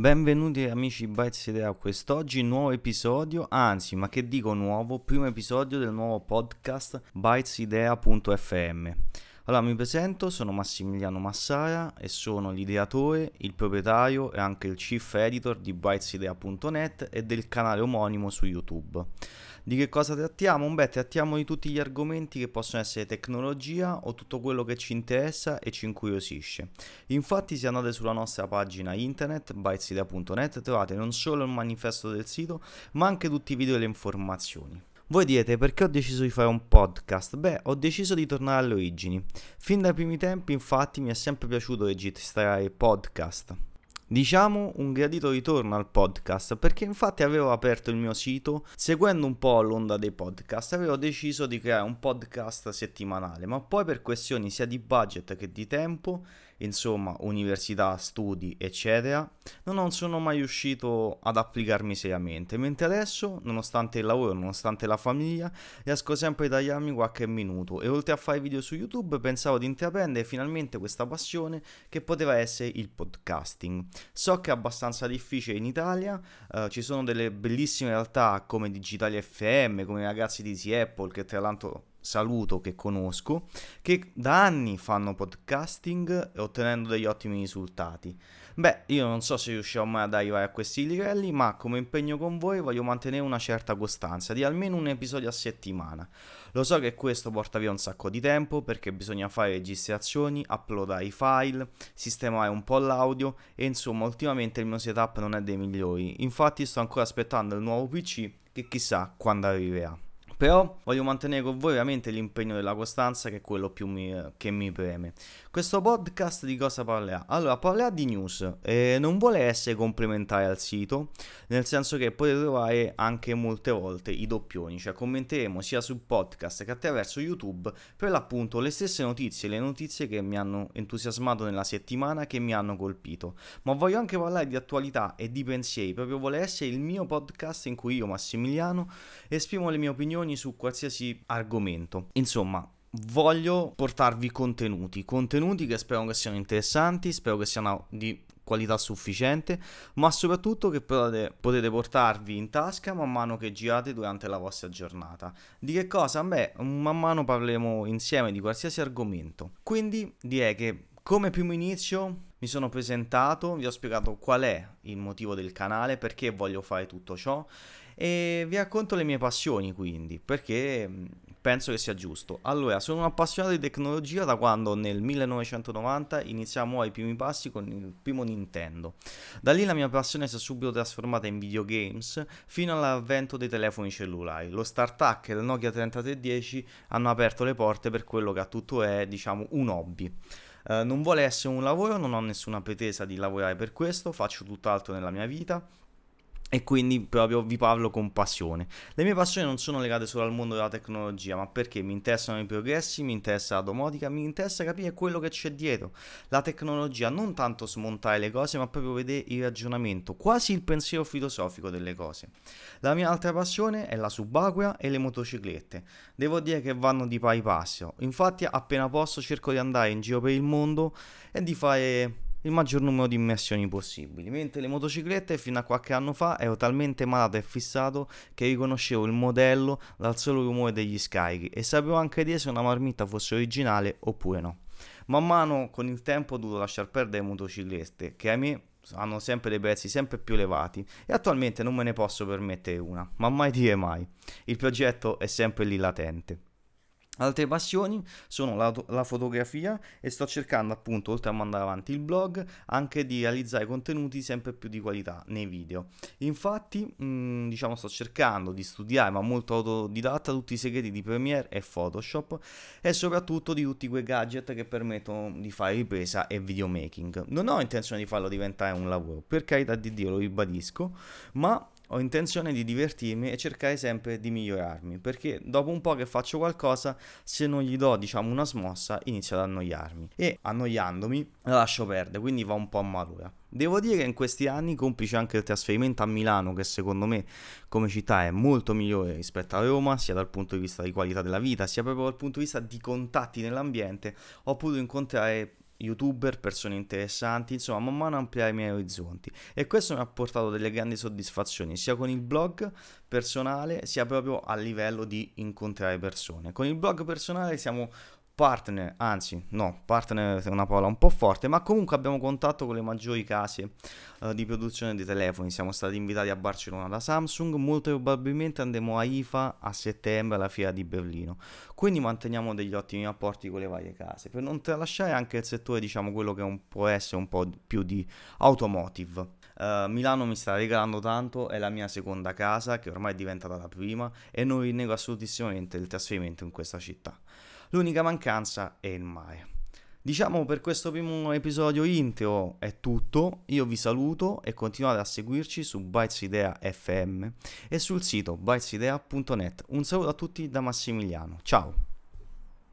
Benvenuti amici Bytes Idea, quest'oggi nuovo episodio, anzi ma che dico nuovo, primo episodio del nuovo podcast bytesidea.fm. Allora mi presento, sono Massimiliano Massara e sono l'ideatore, il proprietario e anche il chief editor di bytesidea.net e del canale omonimo su YouTube. Di che cosa trattiamo? Beh, trattiamo di tutti gli argomenti che possono essere tecnologia o tutto quello che ci interessa e ci incuriosisce. Infatti, se andate sulla nostra pagina internet, bytesidea.net, trovate non solo il manifesto del sito, ma anche tutti i video e le informazioni. Voi direte perché ho deciso di fare un podcast? Beh, ho deciso di tornare alle origini. Fin dai primi tempi, infatti, mi è sempre piaciuto registrare podcast. Diciamo un gradito ritorno al podcast perché infatti avevo aperto il mio sito seguendo un po' l'onda dei podcast, avevo deciso di creare un podcast settimanale, ma poi per questioni sia di budget che di tempo insomma, università, studi, eccetera, non sono mai riuscito ad applicarmi seriamente, mentre adesso, nonostante il lavoro, nonostante la famiglia, riesco sempre a tagliarmi qualche minuto e oltre a fare video su YouTube pensavo di intraprendere finalmente questa passione che poteva essere il podcasting. So che è abbastanza difficile in Italia, eh, ci sono delle bellissime realtà come Digitali FM, come i ragazzi di Easy Apple che tra l'altro saluto che conosco, che da anni fanno podcasting ottenendo degli ottimi risultati. Beh, io non so se riuscirò mai ad arrivare a questi livelli, ma come impegno con voi voglio mantenere una certa costanza di almeno un episodio a settimana. Lo so che questo porta via un sacco di tempo perché bisogna fare registrazioni, uploadare i file, sistemare un po' l'audio e insomma ultimamente il mio setup non è dei migliori. Infatti sto ancora aspettando il nuovo PC che chissà quando arriverà. Però voglio mantenere con voi veramente l'impegno della costanza che è quello più mi, che mi preme. Questo podcast di cosa parlerà? Allora, parlerà di news e non vuole essere complementare al sito, nel senso che potete trovare anche molte volte i doppioni, cioè commenteremo sia sul podcast che attraverso YouTube per l'appunto le stesse notizie, le notizie che mi hanno entusiasmato nella settimana, che mi hanno colpito. Ma voglio anche parlare di attualità e di pensieri, proprio vuole essere il mio podcast in cui io, Massimiliano, esprimo le mie opinioni opinioni su qualsiasi argomento. Insomma, voglio portarvi contenuti, contenuti che spero che siano interessanti, spero che siano di qualità sufficiente, ma soprattutto che potete, potete, portarvi in tasca man mano che girate durante la vostra giornata. Di che cosa? Beh, man mano parleremo insieme di qualsiasi argomento. Quindi direi che come primo inizio mi sono presentato, vi ho spiegato qual è il motivo del canale, perché voglio fare tutto ciò e vi racconto le mie passioni quindi, perché mm, penso che sia giusto. Allora, sono un appassionato di tecnologia da quando nel 1990 iniziamo i primi passi con il primo Nintendo. Da lì la mia passione si è subito trasformata in videogames fino all'avvento dei telefoni cellulari. Lo StarTAC e il Nokia 3310 hanno aperto le porte per quello che a tutto è, diciamo, un hobby. Uh, non vuole essere un lavoro, non ho nessuna pretesa di lavorare per questo, faccio tutt'altro nella mia vita e quindi proprio vi parlo con passione. Le mie passioni non sono legate solo al mondo della tecnologia, ma perché mi interessano i progressi, mi interessa la domotica, mi interessa capire quello che c'è dietro. La tecnologia, non tanto smontare le cose, ma proprio vedere il ragionamento, quasi il pensiero filosofico delle cose. La mia altra passione è la subacquea e le motociclette. Devo dire che vanno di pari passo. Infatti, appena posso cerco di andare in giro per il mondo e di fare il maggior numero di immersioni possibili, mentre le motociclette fino a qualche anno fa ero talmente malato e fissato che riconoscevo il modello dal solo rumore degli scarichi e sapevo anche dire se una marmitta fosse originale oppure no. Man mano con il tempo ho dovuto lasciar perdere le motociclette che a me hanno sempre dei prezzi sempre più elevati e attualmente non me ne posso permettere una, ma mai dire mai. Il progetto è sempre lì latente. Altre passioni sono la, la, fotografia e sto cercando appunto, oltre a mandare avanti il blog, anche di realizzare contenuti sempre più di qualità nei video. Infatti, mh, mm, diciamo, sto cercando di studiare, ma molto autodidatta, tutti i segreti di Premiere e Photoshop e soprattutto di tutti quei gadget che permettono di fare ripresa e videomaking. Non ho intenzione di farlo diventare un lavoro, per carità di Dio lo ribadisco, ma ho intenzione di divertirmi e cercare sempre di migliorarmi, perché dopo un po' che faccio qualcosa, se non gli do, diciamo, una smossa, inizio ad annoiarmi. E annoiandomi la lascio perdere, quindi va un po' a malura. Devo dire che in questi anni, complice anche il trasferimento a Milano, che secondo me come città è molto migliore rispetto a Roma, sia dal punto di vista di qualità della vita, sia proprio dal punto di vista di contatti nell'ambiente, ho potuto incontrare youtuber, persone interessanti, insomma man mano ampliare i miei orizzonti e questo mi ha portato delle grandi soddisfazioni sia con il blog personale sia proprio a livello di incontrare persone. Con il blog personale siamo partner, anzi no, partner è una parola un po' forte, ma comunque abbiamo contatto con le maggiori case uh, di produzione di telefoni, siamo stati invitati a Barcellona da Samsung, molto probabilmente andremo a IFA a settembre alla fiera di Berlino, quindi manteniamo degli ottimi rapporti con le varie case, per non tralasciare anche il settore diciamo quello che un, può essere un po' più di automotive. Uh, Milano mi sta regalando tanto, è la mia seconda casa che ormai è diventata la prima e non rinnego assolutissimamente il trasferimento in questa città. L'unica mancanza è il mare. Diciamo per questo primo episodio intro è tutto, io vi saluto e continuate a seguirci su Bytes Idea FM e sul sito bytesidea.net. Un saluto a tutti da Massimiliano, ciao!